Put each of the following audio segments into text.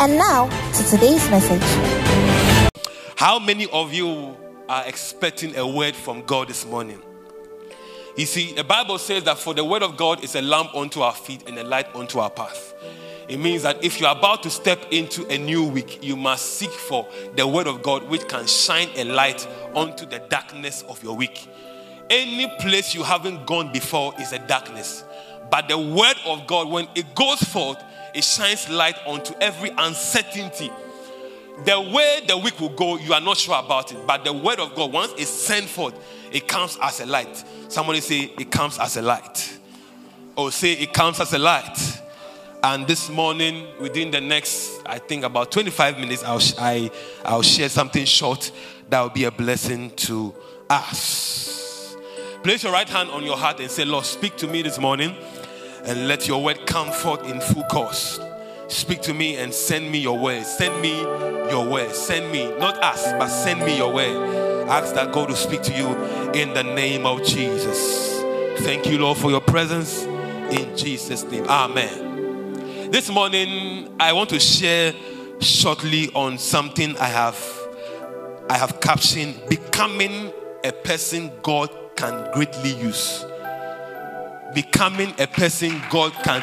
And now to today's message. How many of you are expecting a word from God this morning? You see, the Bible says that for the word of God is a lamp unto our feet and a light unto our path. It means that if you're about to step into a new week, you must seek for the word of God which can shine a light onto the darkness of your week. Any place you haven't gone before is a darkness. But the word of God, when it goes forth, it shines light onto every uncertainty. The way the week will go, you are not sure about it. But the word of God, once it's sent forth, it comes as a light. Somebody say, It comes as a light. Or say, It comes as a light. And this morning, within the next, I think about 25 minutes, I'll, I, I'll share something short that will be a blessing to us. Place your right hand on your heart and say, Lord, speak to me this morning and let your word come forth in full course. Speak to me and send me your word. Send me your word. Send me, not us, but send me your word. Ask that God to speak to you in the name of Jesus. Thank you, Lord, for your presence in Jesus' name. Amen. This morning, I want to share shortly on something I have I have captioned becoming a person God can greatly use becoming a person God can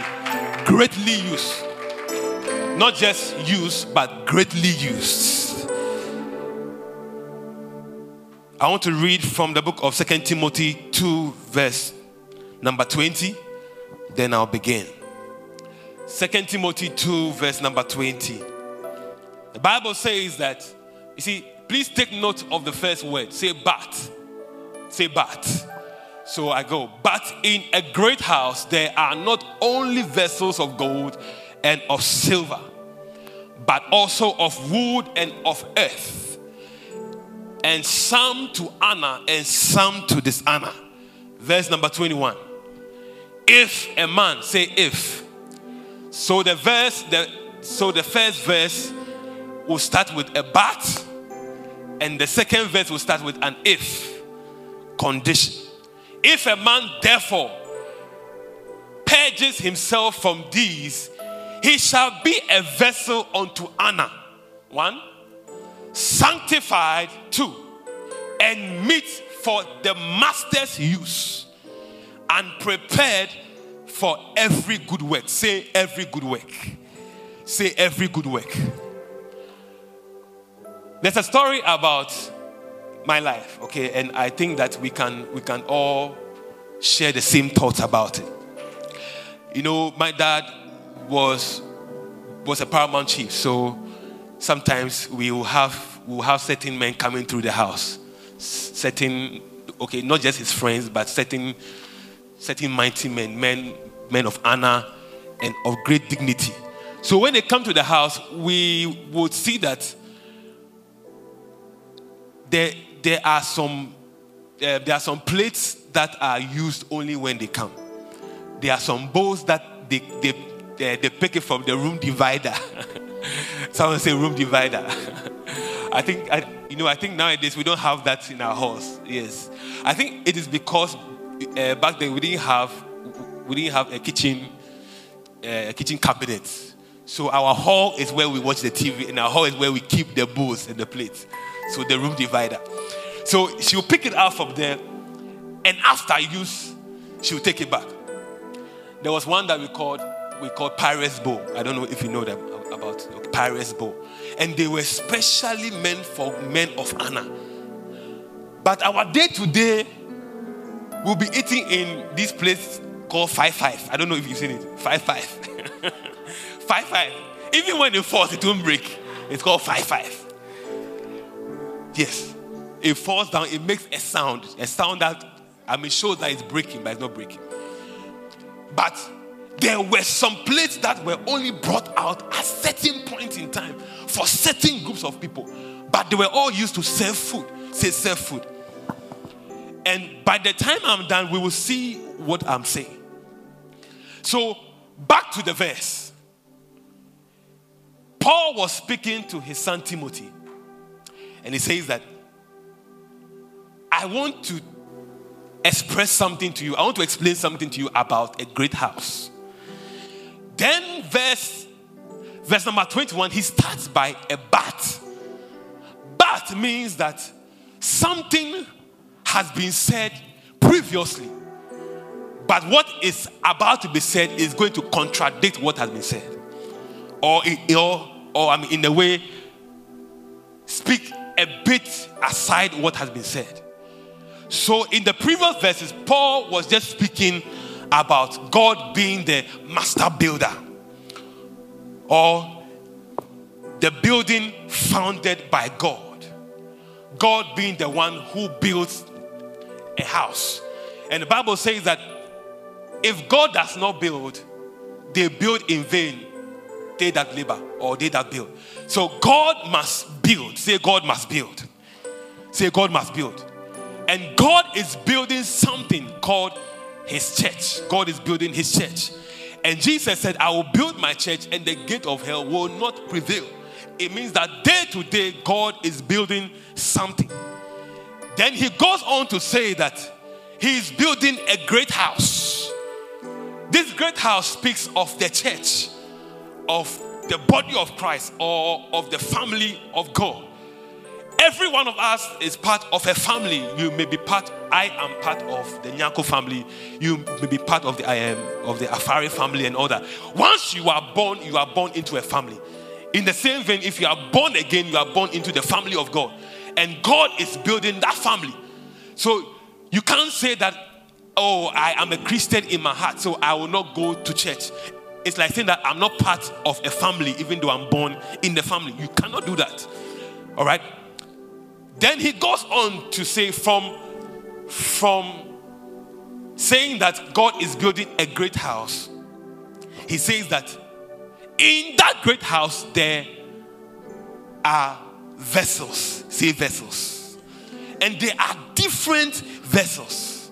greatly use. Not just use, but greatly used. I want to read from the book of Second Timothy 2, verse number 20. Then I'll begin. Second Timothy 2, verse number 20. The Bible says that, you see, please take note of the first word. Say, but. Say, but. So I go, but in a great house there are not only vessels of gold and of silver, but also of wood and of earth, and some to honor and some to dishonor. Verse number 21. If a man, say if. So the verse, the, so the first verse will start with a but, and the second verse will start with an if condition. If a man therefore purges himself from these, he shall be a vessel unto honor. One, sanctified. Two, and meet for the master's use and prepared for every good work. Say every good work. Say every good work. There's a story about my life, okay, and I think that we can we can all share the same thoughts about it. You know, my dad was was a paramount chief, so sometimes we will have we will have certain men coming through the house, certain okay, not just his friends, but certain certain mighty men, men men of honor and of great dignity. So when they come to the house, we would see that there, there are some uh, there are some plates that are used only when they come. There are some bowls that they they, they, they pick it from the room divider. Someone say room divider. I think I, you know I think nowadays we don't have that in our house. Yes, I think it is because uh, back then we didn't have we didn't have a kitchen uh, a kitchen cabinet. So our hall is where we watch the TV, and our hall is where we keep the bowls and the plates. So the room divider. So she'll pick it out from there, and after use, she'll take it back. There was one that we called we called Pyrex Bowl. I don't know if you know them uh, about okay, Pyrex Bowl, and they were specially meant for men of honor. But our day to day, we'll be eating in this place called Five Five. I don't know if you've seen it. Five Five. five Five. Even when it falls, it won't break. It's called Five Five. Yes it falls down, it makes a sound, a sound that I mean shows that it's breaking, but it's not breaking. But there were some plates that were only brought out at certain point in time for certain groups of people, but they were all used to serve food. Say serve food. And by the time I'm done, we will see what I'm saying. So back to the verse. Paul was speaking to his son Timothy, and he says that I want to express something to you. I want to explain something to you about a great house. Then, verse, verse number 21, he starts by a but. But means that something has been said previously, but what is about to be said is going to contradict what has been said. Or, or, or I mean, in a way, speak a bit aside what has been said. So, in the previous verses, Paul was just speaking about God being the master builder or the building founded by God. God being the one who builds a house. And the Bible says that if God does not build, they build in vain, they that labor or they that build. So God must build. Say, God must build. Say, God must build. And God is building something called His church. God is building His church. And Jesus said, I will build my church and the gate of hell will not prevail. It means that day to day, God is building something. Then he goes on to say that he is building a great house. This great house speaks of the church, of the body of Christ, or of the family of God. Every one of us is part of a family. You may be part, I am part of the Nyako family. You may be part of the I am of the Afari family and all that. Once you are born, you are born into a family. In the same vein, if you are born again, you are born into the family of God. And God is building that family. So you can't say that, oh, I am a Christian in my heart, so I will not go to church. It's like saying that I'm not part of a family, even though I'm born in the family. You cannot do that. All right? Then he goes on to say, from, from saying that God is building a great house, he says that in that great house there are vessels. Say vessels. And they are different vessels.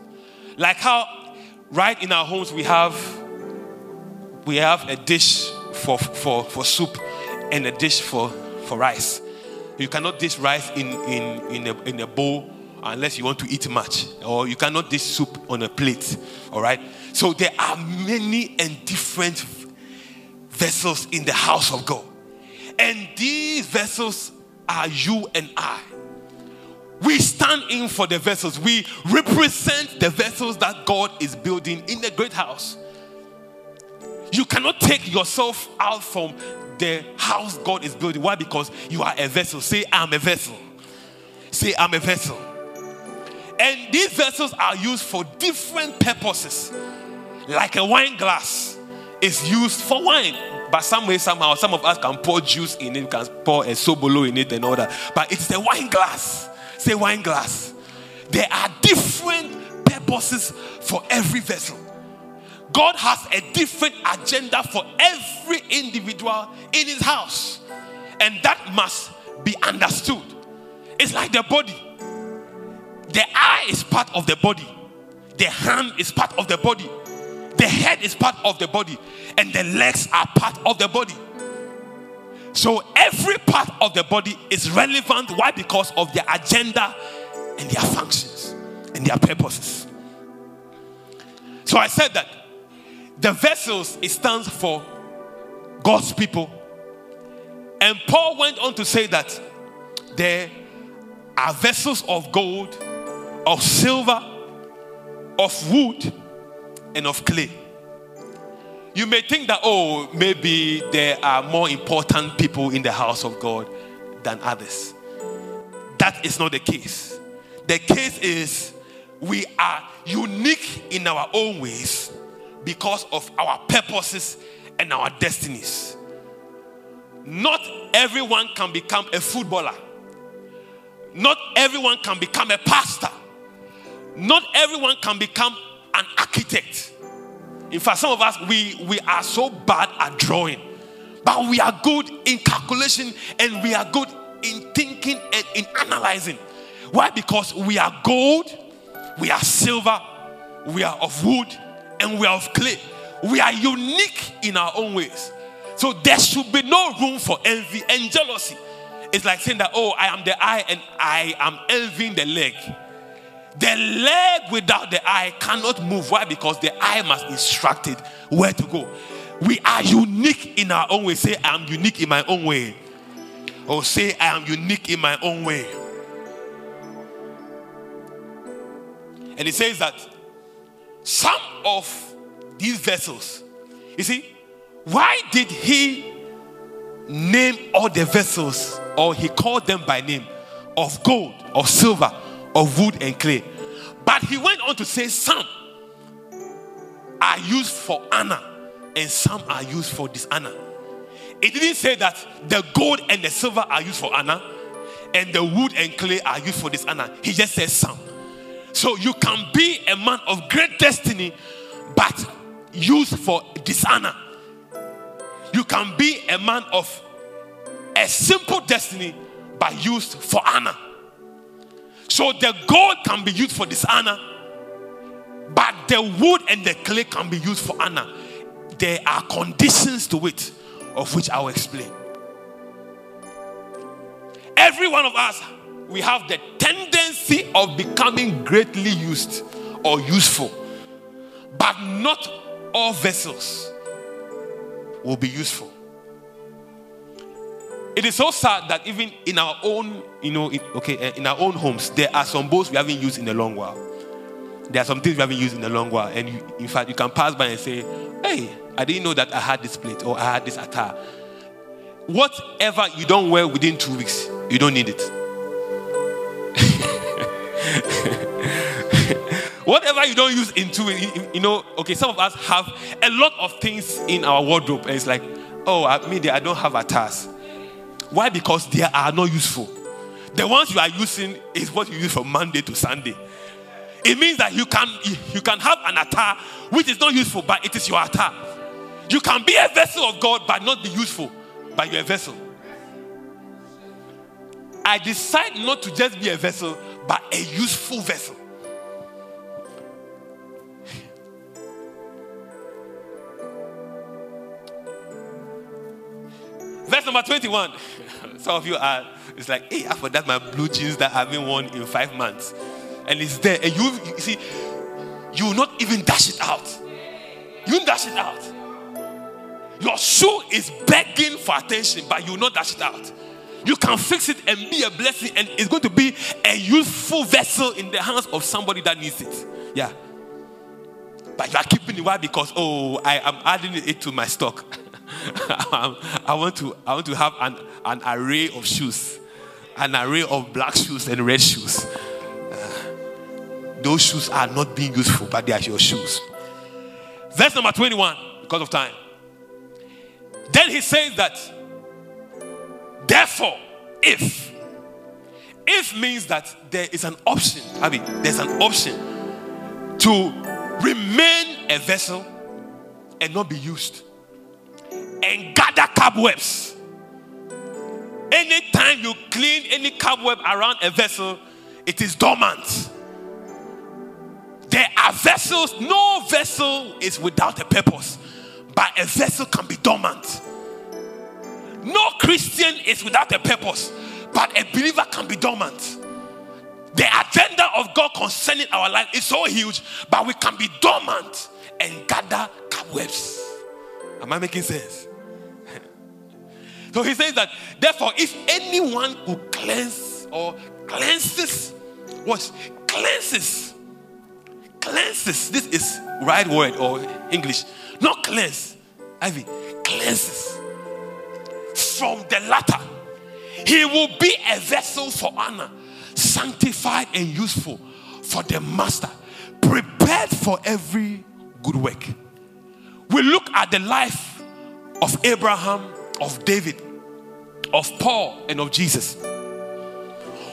Like how right in our homes we have we have a dish for, for, for soup and a dish for, for rice. You cannot dish rice in, in, in, a, in a bowl unless you want to eat much, or you cannot dish soup on a plate. All right. So there are many and different vessels in the house of God, and these vessels are you and I. We stand in for the vessels. We represent the vessels that God is building in the great house. You cannot take yourself out from the house God is building. Why? Because you are a vessel. Say, I'm a vessel. Say, I'm a vessel. And these vessels are used for different purposes. Like a wine glass is used for wine. But some way, somehow, some of us can pour juice in it, can pour a sobolo in it and all that. But it's the wine glass. Say wine glass. There are different purposes for every vessel. God has a different agenda for every individual in his house. And that must be understood. It's like the body. The eye is part of the body, the hand is part of the body, the head is part of the body, and the legs are part of the body. So every part of the body is relevant. Why? Because of their agenda and their functions and their purposes. So I said that the vessels, it stands for God's people. And Paul went on to say that there are vessels of gold, of silver, of wood, and of clay. You may think that, oh, maybe there are more important people in the house of God than others. That is not the case. The case is we are unique in our own ways because of our purposes and our destinies. Not everyone can become a footballer. Not everyone can become a pastor. Not everyone can become an architect. In fact, some of us we we are so bad at drawing, but we are good in calculation and we are good in thinking and in analyzing. Why? Because we are gold, we are silver, we are of wood, and we are of clay. We are unique in our own ways. So there should be no room for envy and jealousy. It's like saying that, oh, I am the eye and I am envying the leg. The leg without the eye cannot move. Why? Because the eye must instruct it where to go. We are unique in our own way. Say, I am unique in my own way. Or say, I am unique in my own way. And it says that some of these vessels, you see, why did he name all the vessels or he called them by name of gold, of silver, of wood and clay? But he went on to say some are used for honor and some are used for dishonor. It didn't say that the gold and the silver are used for honor and the wood and clay are used for dishonor. He just says some. So you can be a man of great destiny, but used for dishonor. You can be a man of a simple destiny, but used for honor. So the gold can be used for dishonor, but the wood and the clay can be used for honor. There are conditions to it, of which I will explain. Every one of us we have the tendency of becoming greatly used or useful. But not all vessels will be useful. It is so sad that even in our own, you know, okay, eh, in our own homes, there are some boats we haven't used in a long while. There are some things we haven't used in a long while, and you, in fact, you can pass by and say, "Hey, I didn't know that I had this plate or I had this attire." Whatever you don't wear within two weeks, you don't need it. Whatever you don't use into it, you know, okay, some of us have a lot of things in our wardrobe, and it's like, oh, I mean, I don't have a task. Why? Because they are not useful. The ones you are using is what you use from Monday to Sunday. It means that you can you can have an attire which is not useful, but it is your attire. You can be a vessel of God, but not be useful, but you're a vessel. I decide not to just be a vessel, but a useful vessel. Number 21. Some of you are, it's like, hey, I forgot my blue jeans that I haven't worn in five months. And it's there. And you, you see, you will not even dash it out. You will dash it out. Your shoe is begging for attention, but you will not dash it out you can fix it and be a blessing, and it's going to be a useful vessel in the hands of somebody that needs it. Yeah. But you are keeping it why? Because oh, I am adding it to my stock. I want to I want to have an, an array of shoes, an array of black shoes and red shoes. Uh, those shoes are not being useful, but they are your shoes. Verse number 21, because of time. Then he says that Therefore, if if means that there is an option, I mean, there's an option to remain a vessel and not be used and gather cobwebs. Anytime you clean any cobweb around a vessel, it is dormant. There are vessels, no vessel is without a purpose, but a vessel can be dormant. No Christian is without a purpose, but a believer can be dormant. The agenda of God concerning our life is so huge, but we can be dormant and gather cobwebs. Am I making sense? So he says that, therefore, if anyone who cleanse or cleanses, what? Cleanses. Cleanses. This is right word or English. Not cleanse. Ivy. Cleanses from the latter. He will be a vessel for honor, sanctified and useful for the master, prepared for every good work. We look at the life of Abraham, of David, of Paul, and of Jesus,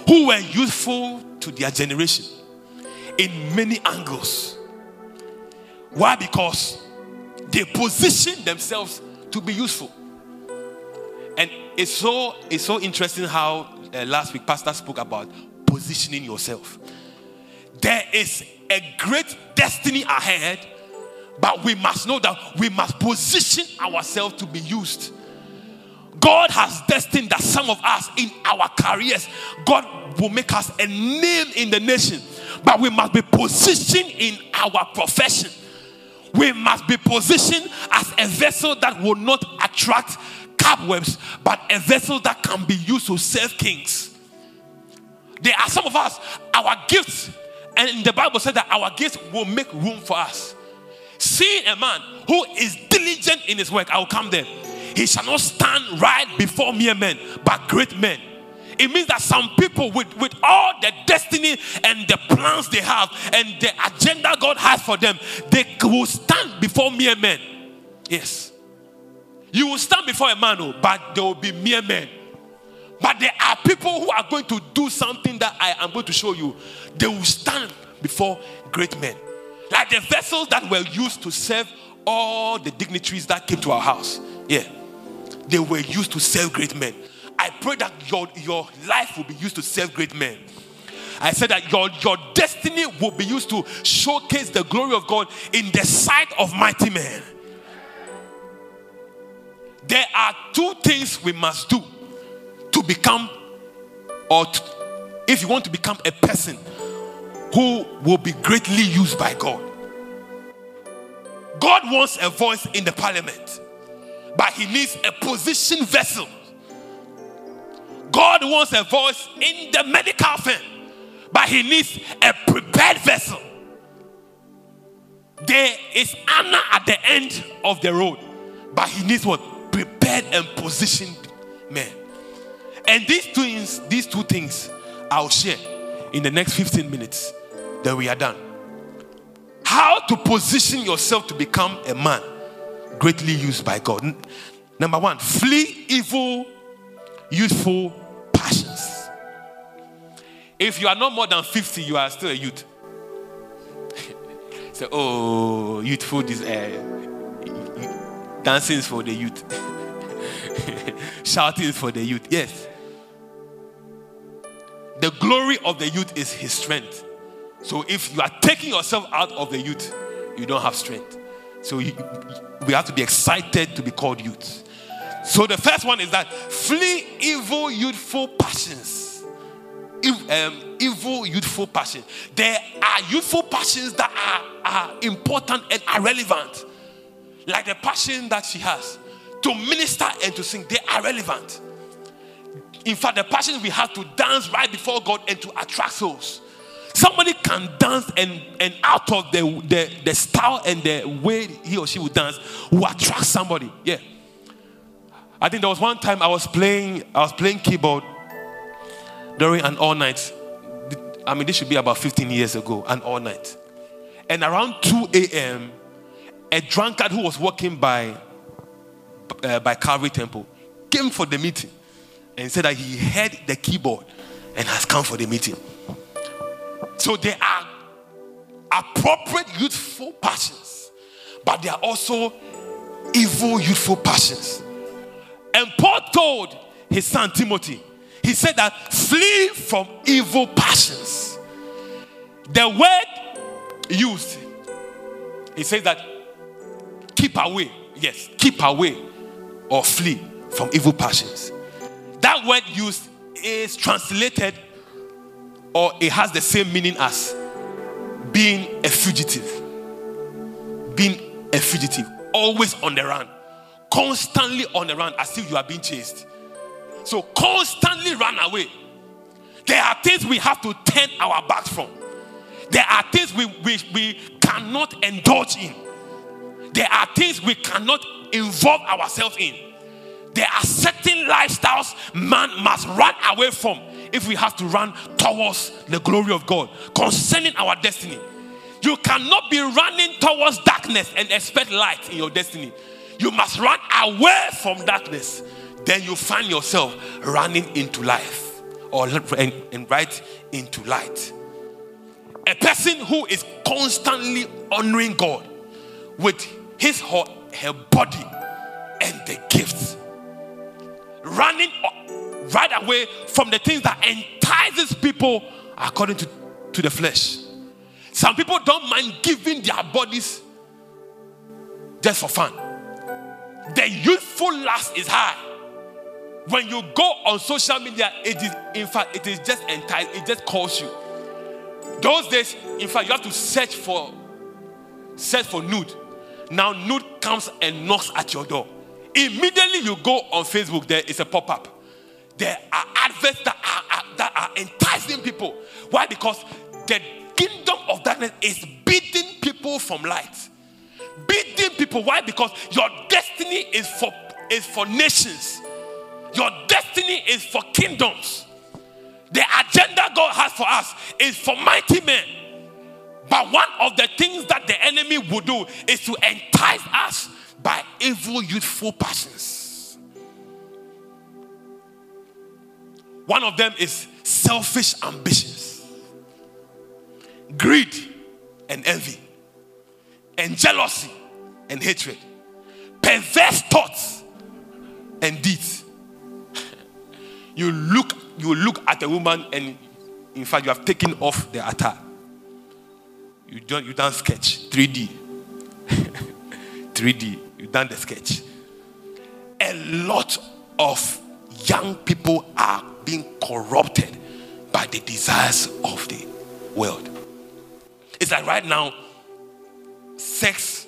who were useful to their generation in many angles. Why? Because they positioned themselves to be useful. And it's so it's so interesting how uh, last week Pastor spoke about positioning yourself. There is a great destiny ahead, but we must know that we must position ourselves to be used. God has destined that some of us in our careers, God will make us a name in the nation, but we must be positioned in our profession. We must be positioned as a vessel that will not attract cobwebs, but a vessel that can be used to serve kings. There are some of us, our gifts, and the Bible said that our gifts will make room for us. Seeing a man who is diligent in his work, I will come there. He shall not stand right before mere men, but great men. It means that some people, with, with all the destiny and the plans they have and the agenda God has for them, they will stand before mere men. Yes. You will stand before a man, oh, but there will be mere men. But there are people who are going to do something that I am going to show you. They will stand before great men. Like the vessels that were used to serve all the dignitaries that came to our house. Yeah. They were used to serve great men. I pray that your, your life will be used to serve great men. I said that your, your destiny will be used to showcase the glory of God in the sight of mighty men. There are two things we must do to become, or to, if you want to become a person who will be greatly used by God. God wants a voice in the parliament, but he needs a position vessel. God wants a voice in the medical firm, but he needs a prepared vessel. There is Anna at the end of the road, but he needs what? Prepared and positioned men. And these two things, these two things I'll share in the next 15 minutes. Then we are done. How to position yourself to become a man greatly used by God. Number one, flee evil, youthful passions. If you are not more than 50, you are still a youth. so, oh, youthful, this, uh, dancing is for the youth, shouting is for the youth. Yes. The glory of the youth is his strength. So if you are taking yourself out of the youth, you don't have strength. So you, we have to be excited to be called youth. So the first one is that flee evil youthful passions. um, evil youthful passions. There are youthful passions that are, are important and are relevant. Like the passion that she has to minister and to sing, they are relevant. In fact, the passion we have to dance right before God and to attract souls. Somebody can dance and, and out of the, the, the style and the way he or she would dance will attract somebody. Yeah. I think there was one time I was playing, I was playing keyboard during an all night. I mean, this should be about 15 years ago, an all night. And around 2 a.m., a drunkard who was walking by uh, by Calvary Temple came for the meeting and said that he heard the keyboard and has come for the meeting. So there are appropriate youthful passions, but there are also evil youthful passions. And Paul told his son Timothy, he said that flee from evil passions. The word used, he says that keep away. Yes, keep away or flee from evil passions. That word used is translated or it has the same meaning as being a fugitive. Being a fugitive, always on the run, constantly on the run as if you are being chased. So, constantly run away. There are things we have to turn our backs from. There are things we, we, we cannot indulge in. There are things we cannot involve ourselves in. There are certain lifestyles man must run away from if we have to run towards the glory of God concerning our destiny. You cannot be running towards darkness and expect light in your destiny. You must run away from darkness. Then you find yourself running into life or and, and right into light. A person who is constantly honoring God with his her body and the gifts. Running right away from the things that entices people according to, to the flesh. Some people don't mind giving their bodies just for fun. The youthful lust is high. When you go on social media, it is in fact it is just entice, it just calls you. Those days, in fact, you have to search for search for nude. Now nude comes and knocks at your door. Immediately you go on Facebook, there is a pop-up. There are adverts that are, that are enticing people. Why? Because the kingdom of darkness is beating people from light. Beating people. Why? Because your destiny is for is for nations. Your destiny is for kingdoms. The agenda God has for us is for mighty men. But one of the things that the enemy will do is to entice us by evil, youthful passions. One of them is selfish ambitions, greed and envy, and jealousy and hatred, perverse thoughts and deeds. you look, you look at a woman, and in fact, you have taken off the attire. You don't, you don't sketch 3D. 3D. You done the sketch. A lot of young people are being corrupted by the desires of the world. It's like right now, sex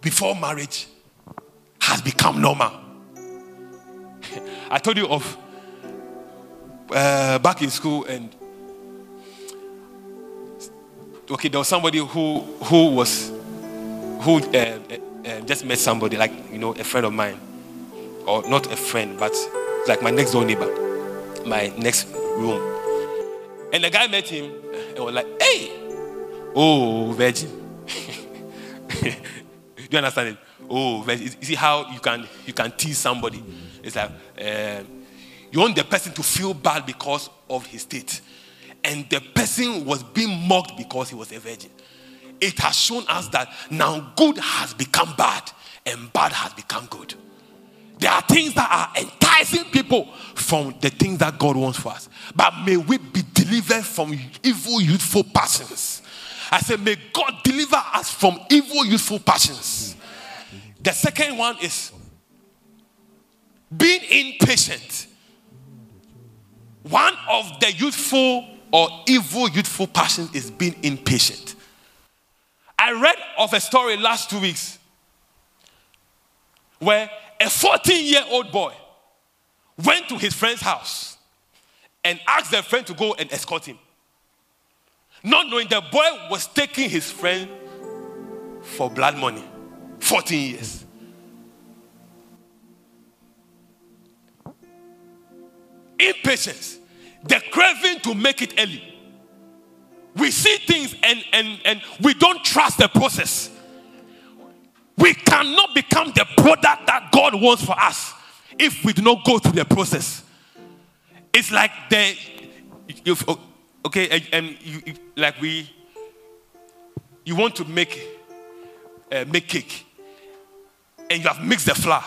before marriage has become normal. I told you of uh, back in school, and okay, there was somebody who who was who uh, uh, uh, just met somebody like you know a friend of mine, or not a friend, but like my next door neighbor, my next room, and the guy met him and was like, "Hey, oh virgin." Do you understand it? Oh, virgin. You see how you can you can tease somebody? It's like uh, you want the person to feel bad because of his state and the person was being mocked because he was a virgin. It has shown us that now good has become bad and bad has become good. There are things that are enticing people from the things that God wants for us. But may we be delivered from evil, youthful passions. I say, may God deliver us from evil, youthful passions. The second one is being impatient. One of the youthful or evil youthful passions is being impatient. I read of a story last two weeks where a 14 year old boy went to his friend's house and asked their friend to go and escort him. Not knowing the boy was taking his friend for blood money. 14 years. Impatience the craving to make it early. We see things and, and, and we don't trust the process. We cannot become the product that God wants for us if we do not go through the process. It's like the, if, okay, and you, like we, you want to make, uh, make cake, and you have mixed the flour,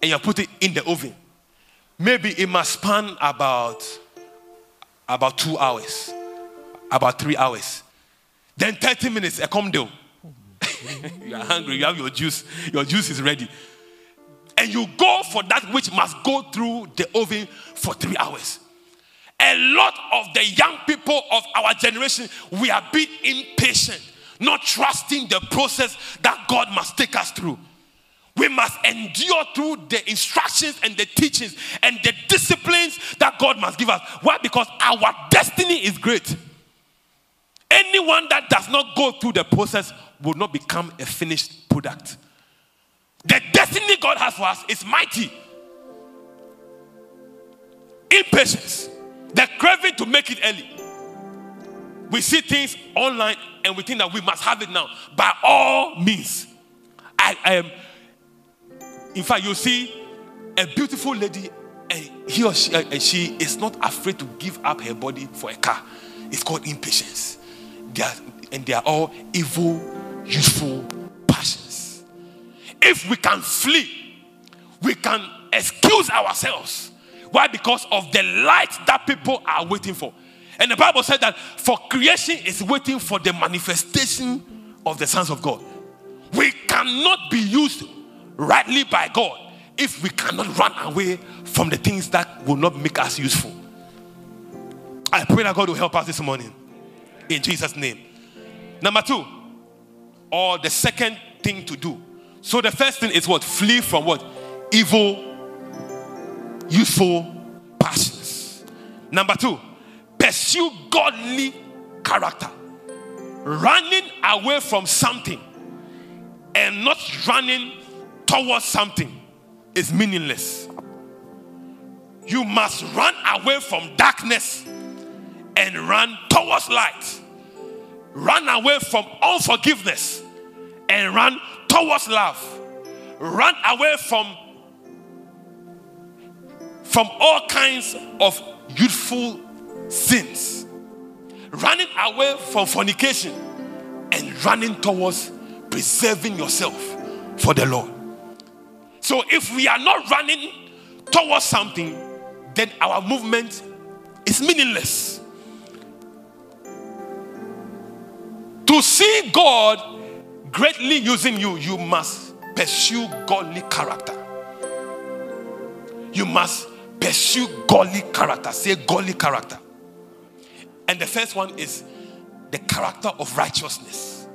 and you have put it in the oven. Maybe it must span about about two hours, about three hours. Then 30 minutes, I come down. you are hungry, you have your juice, your juice is ready. And you go for that which must go through the oven for three hours. A lot of the young people of our generation, we are being impatient, not trusting the process that God must take us through. We must endure through the instructions and the teachings and the disciplines that God must give us. Why? Because our destiny is great. Anyone that does not go through the process will not become a finished product. The destiny God has for us is mighty. Impatience, the craving to make it early. We see things online and we think that we must have it now. By all means, I, am in fact, you see a beautiful lady, and he or she, she is not afraid to give up her body for a car. It's called impatience. They are, and they are all evil, useful passions. if we can flee, we can excuse ourselves. Why? Because of the light that people are waiting for. And the Bible said that for creation is waiting for the manifestation of the sons of God. We cannot be used rightly by God if we cannot run away from the things that will not make us useful. I pray that God will help us this morning. In Jesus' name. Number two, or the second thing to do. So the first thing is what? Flee from what? Evil, useful passions. Number two, pursue godly character. Running away from something and not running towards something is meaningless. You must run away from darkness and run towards light. Run away from unforgiveness and run towards love. Run away from from all kinds of youthful sins. Running away from fornication and running towards preserving yourself for the Lord. So if we are not running towards something, then our movement is meaningless. To see God greatly using you, you must pursue godly character. You must pursue godly character. Say godly character. And the first one is the character of righteousness.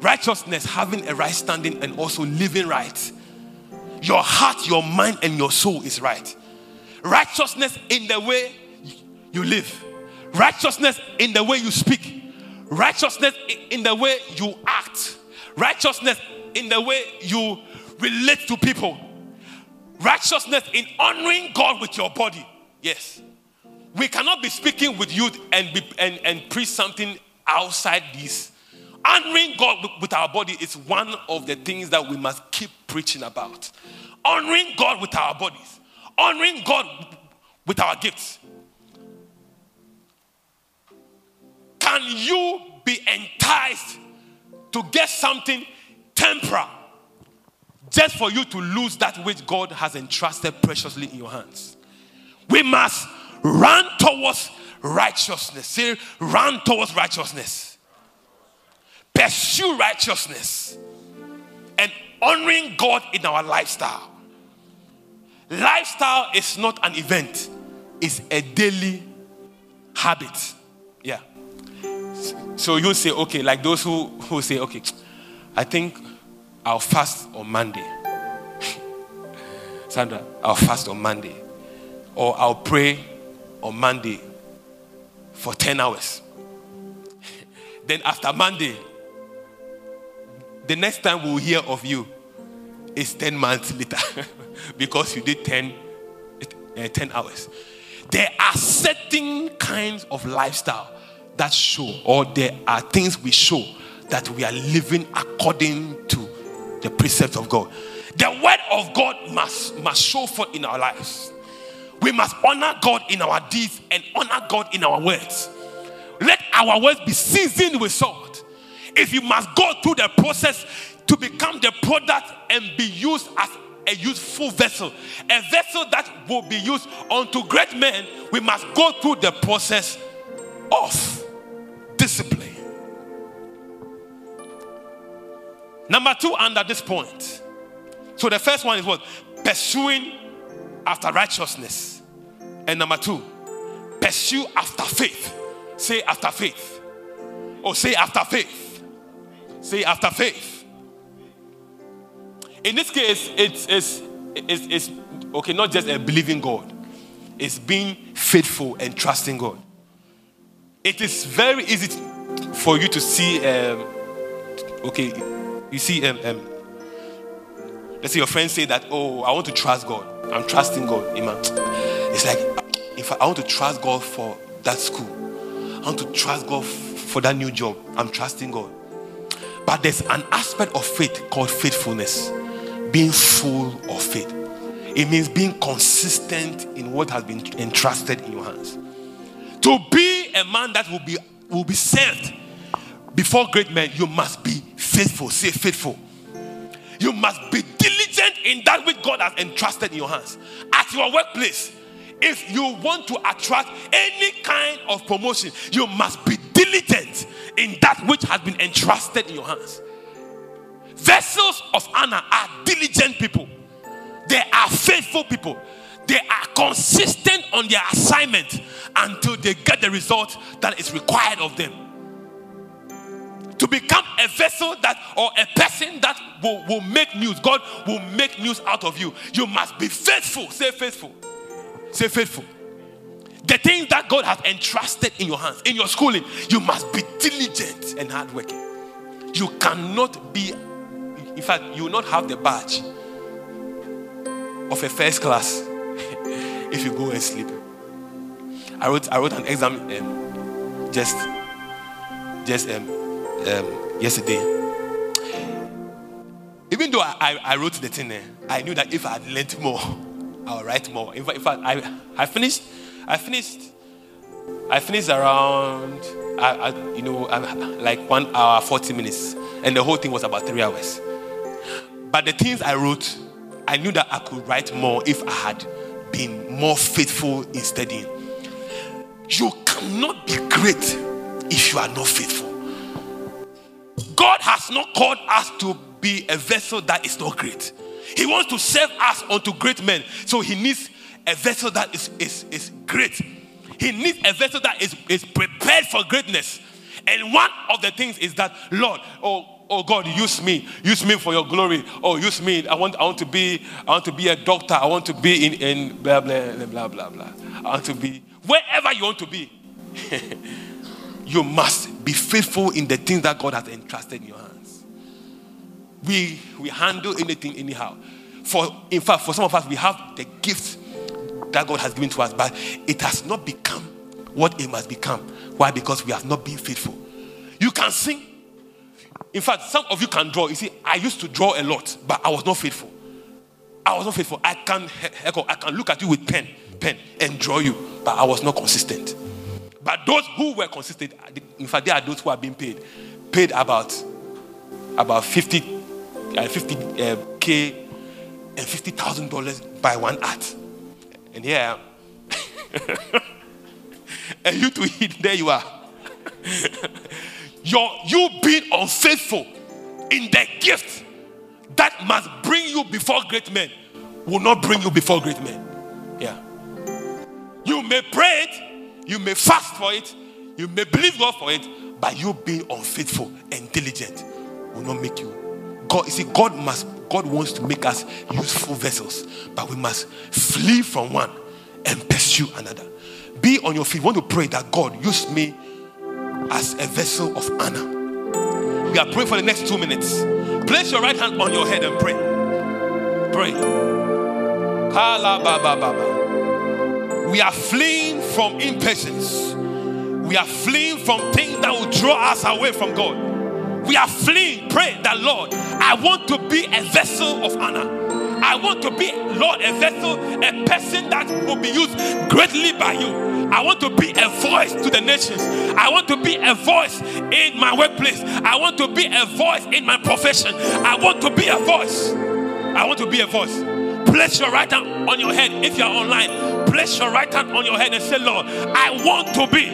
Righteousness, having a right standing and also living right. Your heart, your mind, and your soul is right. Righteousness in the way you live, righteousness in the way you speak, righteousness in the way you act, righteousness in the way you relate to people, righteousness in honoring God with your body. Yes. We cannot be speaking with you and, be, and, and preach something outside this. Honoring God with our body is one of the things that we must keep preaching about. Honoring God with our bodies, honoring God with our gifts. Can you be enticed to get something temporal just for you to lose that which God has entrusted preciously in your hands? We must run towards righteousness. Say, run towards righteousness. Pursue righteousness and honoring God in our lifestyle. Lifestyle is not an event, it's a daily habit. So you say, okay, like those who, who say, okay, I think I'll fast on Monday. Sandra, I'll fast on Monday. Or I'll pray on Monday for 10 hours. then after Monday, the next time we'll hear of you is 10 months later because you did 10, uh, 10 hours. There are certain kinds of lifestyle that show, or there are things we show that we are living according to the precepts of God. The word of God must, must show forth in our lives. We must honor God in our deeds and honor God in our words. Let our words be seasoned with salt. If you must go through the process to become the product and be used as a useful vessel, a vessel that will be used unto great men, we must go through the process of discipline. Number two, under this point. So the first one is what? Pursuing after righteousness. And number two, pursue after faith. Say after faith. Or say after faith. Say after faith. In this case, it's, it's, it's, it's okay, not just a believing God, it's being faithful and trusting God. It is very easy for you to see, um, okay, you see, um, um, let's say your friends say that, oh, I want to trust God. I'm trusting God. Iman. It's like, if I want to trust God for that school, I want to trust God for that new job. I'm trusting God. But there's an aspect of faith called faithfulness, being full of faith. It means being consistent in what has been entrusted in your hands. To be a man that will be will be served before great men, you must be faithful. Say faithful. You must be diligent in that which God has entrusted in your hands. At your workplace, if you want to attract any kind of promotion, you must be diligent in that which has been entrusted in your hands. Vessels of honor are diligent people, they are faithful people, they are consistent on their assignment until they get the result that is required of them. To become a vessel that or a person that will, will make news, God will make news out of you. You must be faithful. Say faithful. Say faithful. The things that God has entrusted in your hands, in your schooling, you must be diligent and hardworking. You cannot be, in fact, you will not have the badge of a first class if you go and sleep. I wrote, I wrote an exam um, just, just um, um, yesterday. Even though I, I, I wrote the thing there, I knew that if I had learned more, I'll write more. In fact, in fact I, I finished, I finished, I finished around, I, I, you know, like one hour, 40 minutes. And the whole thing was about three hours. But the things I wrote, I knew that I could write more if I had been more faithful in studying. You cannot be great if you are not faithful. God has not called us to be a vessel that is not great. He wants to serve us unto great men. So he needs a vessel that is, is, is great. He needs a vessel that is, is prepared for greatness. And one of the things is that, Lord, oh, oh God, use me, use me for your glory. Oh, use me. I want, I want to be, I want to be a doctor. I want to be in, in blah blah blah blah blah. I want to be wherever you want to be. you must be faithful in the things that God has entrusted in your hands we we handle anything anyhow. For in fact, for some of us, we have the gifts that God has given to us, but it has not become what it must become. Why? Because we have not been faithful. You can sing. In fact, some of you can draw. You see, I used to draw a lot, but I was not faithful. I was not faithful. I can I can look at you with pen, pen, and draw you, but I was not consistent. But those who were consistent, in fact, they are those who are being paid, paid about about 50 uh, 50k uh, and $50,000 by one art. And here and you eat, there you are. Your, you being unfaithful in the gift that must bring you before great men will not bring you before great men. Yeah. You may pray it, you may fast for it, you may believe God for it, but you being unfaithful and diligent will not make you God, you see, God must, God wants to make us useful vessels, but we must flee from one and pursue another. Be on your feet. want to pray that God use me as a vessel of honor. We are praying for the next two minutes. Place your right hand on your head and pray. Pray. We are fleeing from impatience. We are fleeing from things that will draw us away from God. We are fleeing. Pray that, Lord, I want to be a vessel of honor. I want to be, Lord, a vessel, a person that will be used greatly by you. I want to be a voice to the nations. I want to be a voice in my workplace. I want to be a voice in my profession. I want to be a voice. I want to be a voice. Place your right hand on your head if you are online. Place your right hand on your head and say, Lord, I want to be.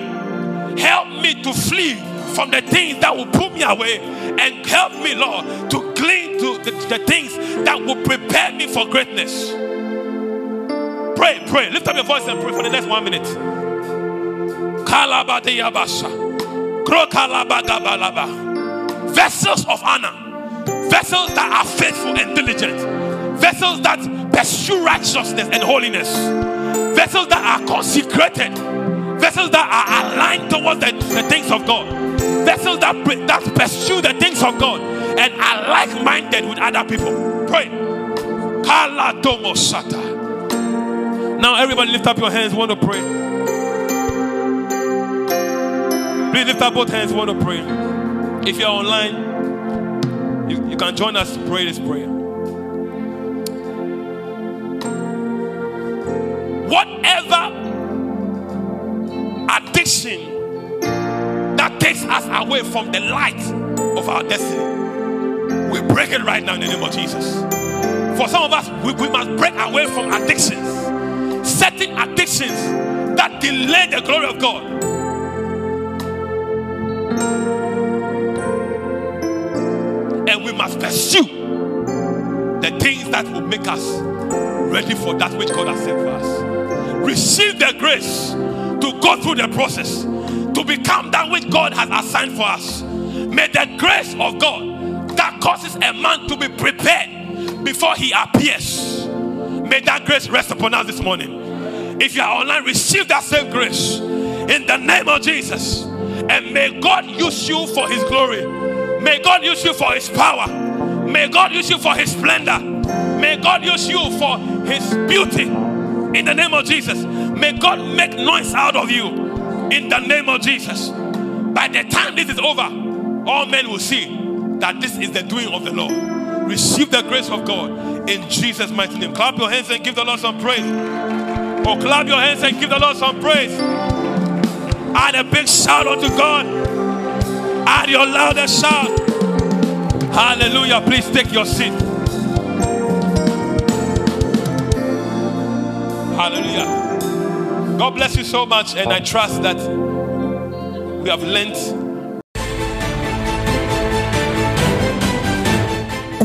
Help me to flee from the things that will pull me away and help me, Lord, to cling to the, the things that will prepare me for greatness. Pray, pray. Lift up your voice and pray for the next one minute. Vessels of honor, vessels that are faithful and diligent, vessels that pursue righteousness and holiness, vessels that are consecrated, vessels that are aligned towards the, the things of God vessels that, that pursue the things of God and are like minded with other people. Pray. Now, everybody, lift up your hands. Want to pray? Please lift up both hands. Want to pray? If you're online, you, you can join us to pray this prayer. Whatever addiction that takes us away from the light of our destiny. We break it right now in the name of Jesus. For some of us, we, we must break away from addictions, certain addictions that delay the glory of God. And we must pursue the things that will make us ready for that which God has sent for us. Receive the grace to go through the process, to become that which God has assigned for us. May the grace of God that causes a man to be prepared before he appears, may that grace rest upon us this morning. If you are online, receive that same grace in the name of Jesus. And may God use you for his glory. May God use you for his power. May God use you for his splendor. May God use you for his beauty. In the name of Jesus. May God make noise out of you. In the name of Jesus. By the time this is over, all men will see that this is the doing of the Lord. Receive the grace of God in Jesus' mighty name. Clap your hands and give the Lord some praise. Or oh, clap your hands and give the Lord some praise. Add a big shout unto God. Add your loudest shout. Hallelujah. Please take your seat. Hallelujah. God bless you so much, and I trust that we have learned